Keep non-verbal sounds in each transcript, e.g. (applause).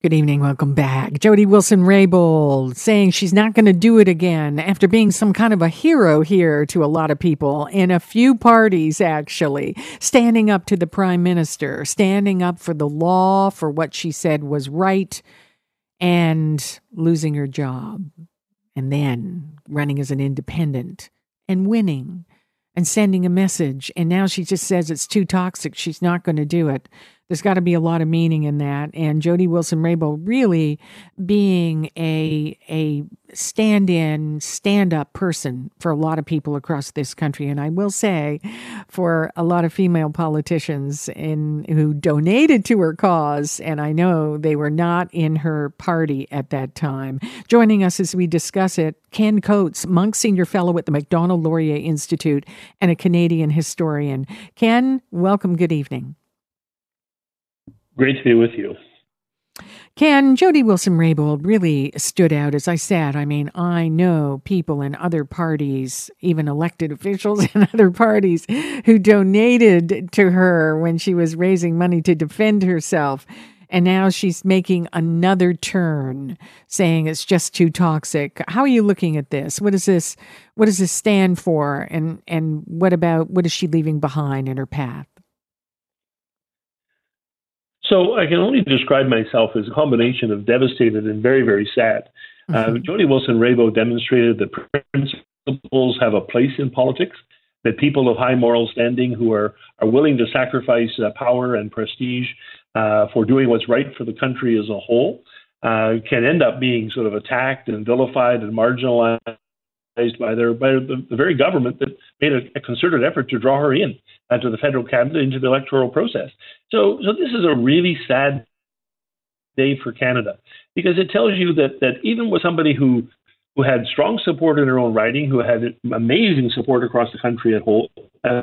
Good evening. Welcome back. Jody Wilson Raybould saying she's not going to do it again after being some kind of a hero here to a lot of people in a few parties, actually. Standing up to the prime minister, standing up for the law, for what she said was right, and losing her job. And then running as an independent and winning and sending a message. And now she just says it's too toxic. She's not going to do it there's got to be a lot of meaning in that. And Jody Wilson Raybould really being a a stand-in, stand-up person for a lot of people across this country. And I will say, for a lot of female politicians in who donated to her cause, and I know they were not in her party at that time. Joining us as we discuss it, Ken Coates, Munk Senior Fellow at the Macdonald Laurier Institute and a Canadian historian. Ken, welcome. Good evening. Great to be with you. Ken, Jody Wilson Raybould really stood out, as I said. I mean, I know people in other parties, even elected officials (laughs) in other parties, who donated to her when she was raising money to defend herself. And now she's making another turn, saying it's just too toxic. How are you looking at this? What does this what does this stand for? And and what about what is she leaving behind in her path? So I can only describe myself as a combination of devastated and very, very sad. Uh, mm-hmm. Uh, Jody Wilson Raybould demonstrated that principles have a place in politics, that people of high moral standing who are, are willing to sacrifice uh, power and prestige uh, for doing what's right for the country as a whole uh, can end up being sort of attacked and vilified and marginalized by their by the, the very government that made a, a, concerted effort to draw her in uh, to the federal cabinet into the electoral process. So, so this is a really sad day for Canada because it tells you that that even with somebody who who had strong support in her own writing, who had amazing support across the country at whole. Uh,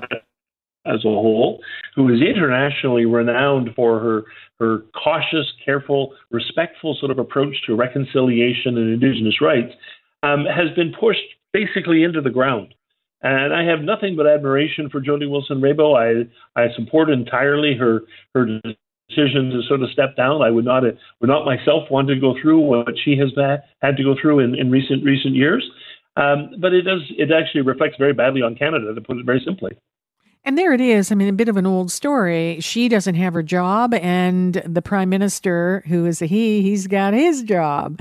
as a whole, who is internationally renowned for her her cautious, careful, respectful sort of approach to reconciliation and Indigenous rights, um, has been pushed basically into the ground. And I have nothing but admiration for Jody Wilson Raybould. I I support entirely her her decision to sort of step down. I would not would not myself want to go through what she has had to go through in, in recent recent years. Um, but it does it actually reflects very badly on Canada, to put it very simply. And there it is. I mean, a bit of an old story. She doesn't have her job, and the prime minister, who is a he, he's got his job.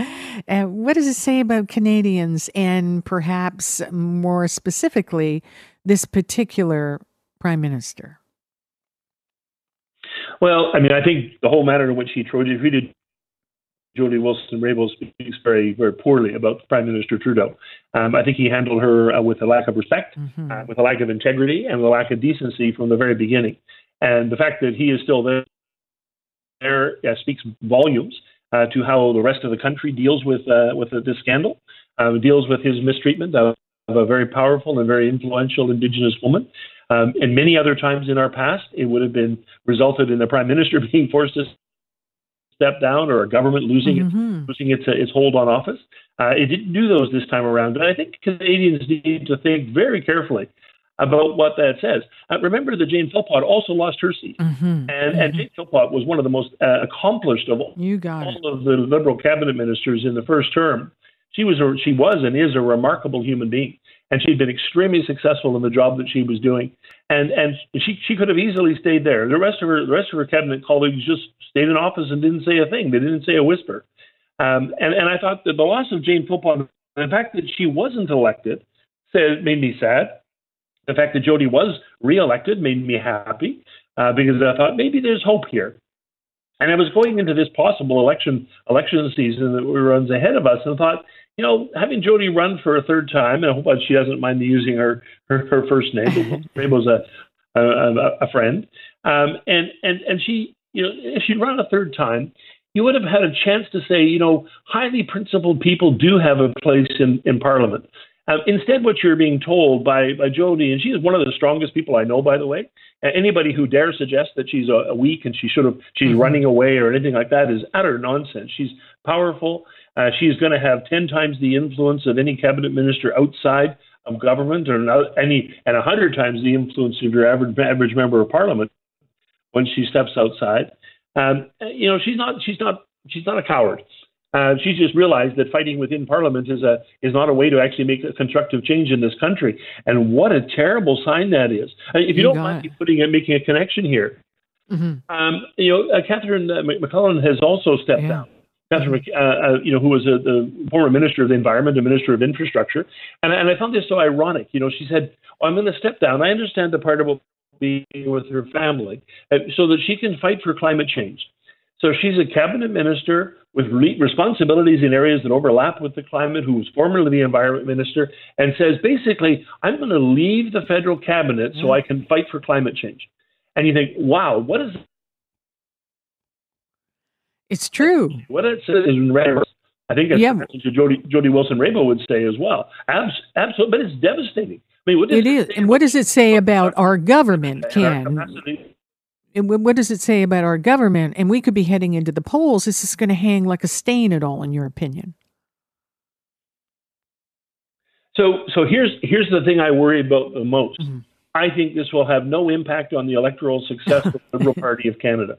Uh, what does it say about Canadians, and perhaps more specifically, this particular prime minister? Well, I mean, I think the whole matter in which he treated Jody Wilson Raybould speaks very, very poorly about Prime Minister Trudeau. Um, I think he handled her uh, with a lack of respect, mm-hmm. uh, with a lack of integrity, and with a lack of decency from the very beginning. And the fact that he is still there, there uh, speaks volumes uh, to how the rest of the country deals with uh, with this scandal, uh, deals with his mistreatment of, of, a very powerful and very influential Indigenous woman. Um, and many other times in our past, it would have been resulted in the prime minister (laughs) being forced to step down or a government losing mm-hmm. its losing its its hold on office. Uh, it didn't do those this time around, but I think Canadians need to think very carefully about what that says. Uh, remember that Jane Philpott also lost her seat, mm-hmm. and mm-hmm. and Jane Philpott was one of the most uh, accomplished of all, all of the Liberal cabinet ministers in the first term. She was a, she was and is a remarkable human being and she'd been extremely successful in the job that she was doing. And and she she could have easily stayed there. The rest of her the rest of her cabinet colleagues just stayed in office and didn't say a thing. They didn't say a whisper. Um, and and I thought that the loss of Jane Philpott, the fact that she wasn't elected, said made me sad. The fact that Jody was reelected made me happy uh, because I thought maybe there's hope here. And I was going into this possible election election season that runs ahead of us, and thought, you know, having Jody run for a third time, and I hope she doesn't mind me using her her, her first name. Rainbow's (laughs) a a, a friend, um, and and and she, you know, if she'd run a third time, you would have had a chance to say, you know, highly principled people do have a place in in Parliament. Uh, instead, what you're being told by by Jody, and she is one of the strongest people I know, by the way. Uh, anybody who dares suggest that she's a, a weak and she should have she's mm-hmm. running away or anything like that is utter nonsense. She's powerful. Uh, she's going to have 10 times the influence of any cabinet minister outside of government or any and a 100 times the influence of your average, average member of parliament when she steps outside. Um, you know, she's not she's not she's not a coward. Uh, she's just realized that fighting within Parliament is a is not a way to actually make a constructive change in this country. And what a terrible sign that is. Uh, if you, you don't mind me putting it, making a connection here, mm-hmm. um, you know, uh, Catherine uh, McMullen has also stepped yeah. down. Catherine, uh, uh, you know, who was a, the former Minister of the Environment and Minister of Infrastructure, and, and I found this so ironic. You know, she said, oh, "I'm going to step down. I understand the part about being with her family, so that she can fight for climate change." So she's a cabinet minister with responsibilities in areas that overlap with the climate, who was formerly the environment minister, and says basically, I'm going to leave the federal cabinet so mm-hmm. I can fight for climate change. And you think, wow, what is. It's true. What it says in red. I think that's yeah. Jody, Jody Wilson-Raybould would say as well. Abs, absolutely, but it's devastating. I mean, it is. And what does it say about our government, Ken? What does it say about our government? And we could be heading into the polls. Is this going to hang like a stain at all, in your opinion? So, so here's here's the thing I worry about the most. Mm-hmm. I think this will have no impact on the electoral success of the (laughs) Liberal Party of Canada,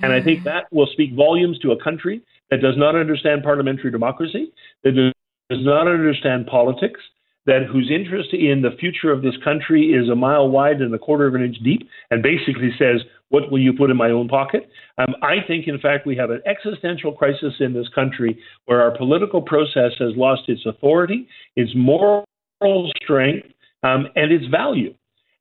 and I think that will speak volumes to a country that does not understand parliamentary democracy, that does not understand politics, that whose interest in the future of this country is a mile wide and a quarter of an inch deep, and basically says, "What will you put in my own pocket?" Um, I think, in fact, we have an existential crisis in this country where our political process has lost its authority, its moral strength, um, and its value.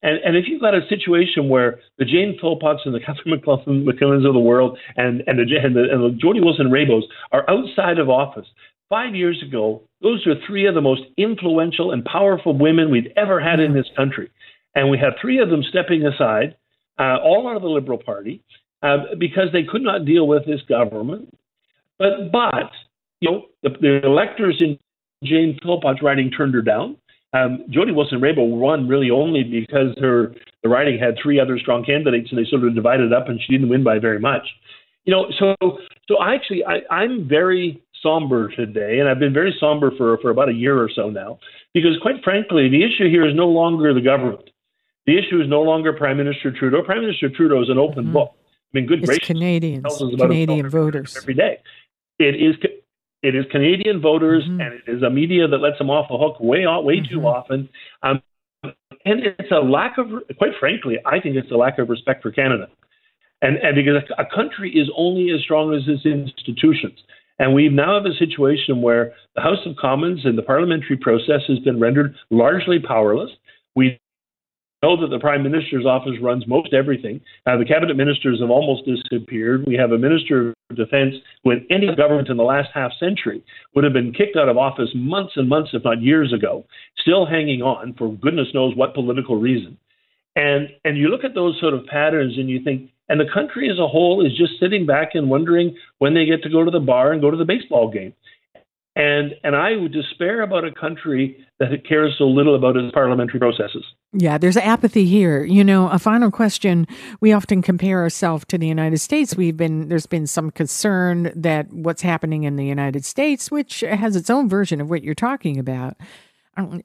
And, and, if you've got a situation where the Jane Philpotts and the Catherine McLaughlin McKinnons of the world and, and, the, and, the, and the Jody Wilson Rayboulds are outside of office, Five years ago, those were three of the most influential and powerful women we've ever had in this country. And we have three of them stepping aside, uh, all out of the Liberal Party, uh, because they could not deal with this government. But, but you know, the, the electors in Jane Philpott's riding turned her down. Um, Jody Wilson Raybould won really only because her the riding had three other strong candidates, and they sort of divided up, and she didn't win by very much. You know, so so I actually I, I'm very somber today, and I've been very somber for, for about a year or so now, because quite frankly, the issue here is no longer the government. The issue is no longer Prime Minister Trudeau. Prime Minister Trudeau is an open mm-hmm. book. I mean, good it's gracious, Canadians, Canadian voters every day. It is it is Canadian voters, mm-hmm. and it is a media that lets them off the hook way way mm-hmm. too often. Um, and it's a lack of, quite frankly, I think it's a lack of respect for Canada. And, and because a country is only as strong as its institutions. And we now have a situation where the House of Commons and the parliamentary process has been rendered largely powerless. We know that the Prime Minister's office runs most everything. Uh, the cabinet ministers have almost disappeared. We have a Minister of Defense who, in any government in the last half century, would have been kicked out of office months and months, if not years ago, still hanging on for goodness knows what political reason. And and you look at those sort of patterns and you think, and the country as a whole is just sitting back and wondering when they get to go to the bar and go to the baseball game. And and I would despair about a country that cares so little about its parliamentary processes. Yeah, there's apathy here. You know, a final question. We often compare ourselves to the United States. We've been there's been some concern that what's happening in the United States, which has its own version of what you're talking about,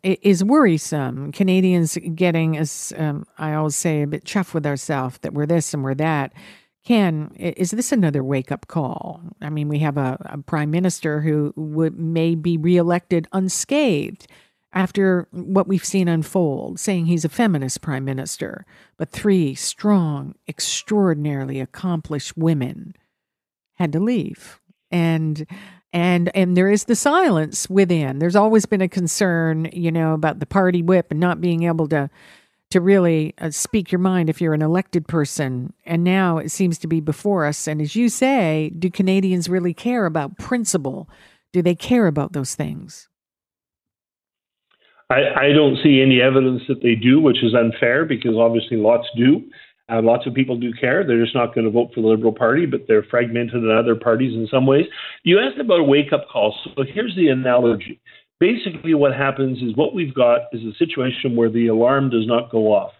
is worrisome. Canadians getting, as um, I always say, a bit chuffed with ourselves that we're this and we're that. Ken, is this another wake up call? I mean, we have a, a prime minister who would, may be reelected unscathed after what we've seen unfold, saying he's a feminist prime minister, but three strong, extraordinarily accomplished women had to leave. And and and there is the silence within. There's always been a concern you know about the party whip and not being able to to really uh, speak your mind if you're an elected person. And now it seems to be before us. And as you say do canadians really care about principle? Do they care about those things? I, I don't see any evidence that they do, which is unfair because obviously lots do. Uh, lots of people do care. They're just not going to vote for the Liberal Party, but they're fragmented in other parties in some ways. You asked about a wake up call. So here's the analogy. Basically, what happens is what we've got is a situation where the alarm does not go off.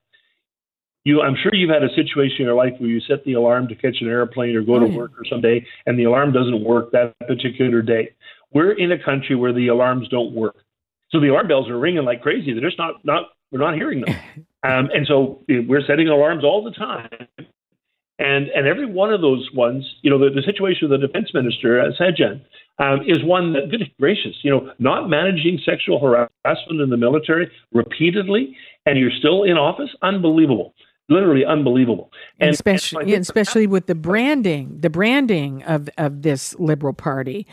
You, I'm sure you've had a situation in your life where you set the alarm to catch an airplane or go to work or someday, and the alarm doesn't work that particular day. We're in a country where the alarms don't work. So the alarm bells are ringing like crazy. They're just not, not we're not hearing them. (laughs) Um, and so we're setting alarms all the time. And and every one of those ones, you know, the, the situation of the defense minister, uh, Sajjan, um, is one that, goodness gracious, you know, not managing sexual harassment in the military repeatedly, and you're still in office, unbelievable literally unbelievable. And, and especially, and especially with the branding, the branding of, of this liberal party.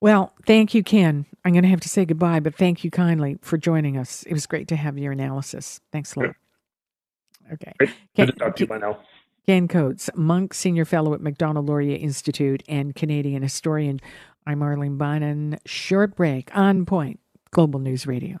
Well, thank you, Ken. I'm going to have to say goodbye, but thank you kindly for joining us. It was great to have your analysis. Thanks a lot. Okay. Ken, Good to talk to you bye now. Ken Coates, Munk Senior Fellow at Macdonald Laurier Institute and Canadian historian. I'm Arlene Bynon. Short break on point, Global News Radio.